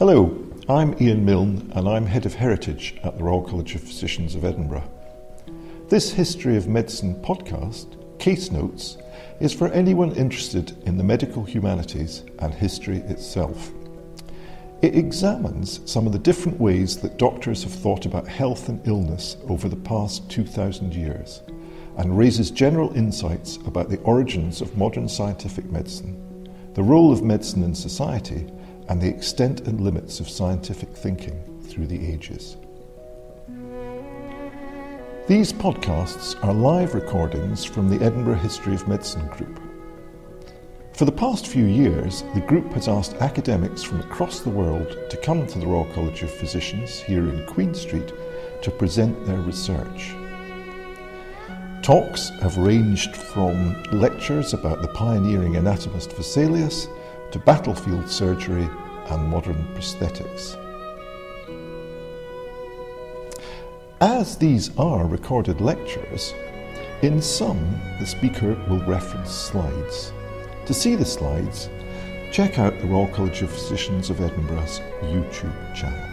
Hello, I'm Iain Milne and I'm Head of Heritage at the Royal College of Physicians of Edinburgh. This History of Medicine podcast, Case Notes, is for anyone interested in the medical humanities and history itself. It examines some of the different ways that doctors have thought about health and illness over the past 2,000 years and raises general insights about the origins of modern scientific medicine, the role of medicine in society, and the extent and limits of scientific thinking through the ages. These podcasts are live recordings from the Edinburgh History of Medicine group. For the past few years, the group has asked academics from across the world to come to the Royal College of Physicians here in Queen Street to present their research. Talks have ranged from lectures about the pioneering anatomist Vesalius to battlefield surgery and modern prosthetics. As these are recorded lectures, in some the speaker will reference slides. To see the slides, check out the Royal College of Physicians of Edinburgh's YouTube channel.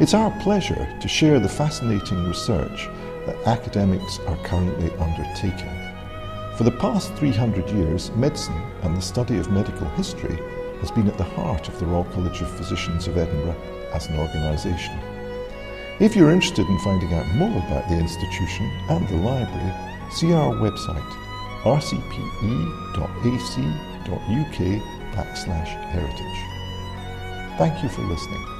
It's our pleasure to share the fascinating research that academics are currently undertaking. For the past 300 years, medicine and the study of medical history has been at the heart of the Royal College of Physicians of Edinburgh as an organisation. If you're interested in finding out more about the institution and the library, see our website rcpe.ac.uk backslash heritage. Thank you for listening.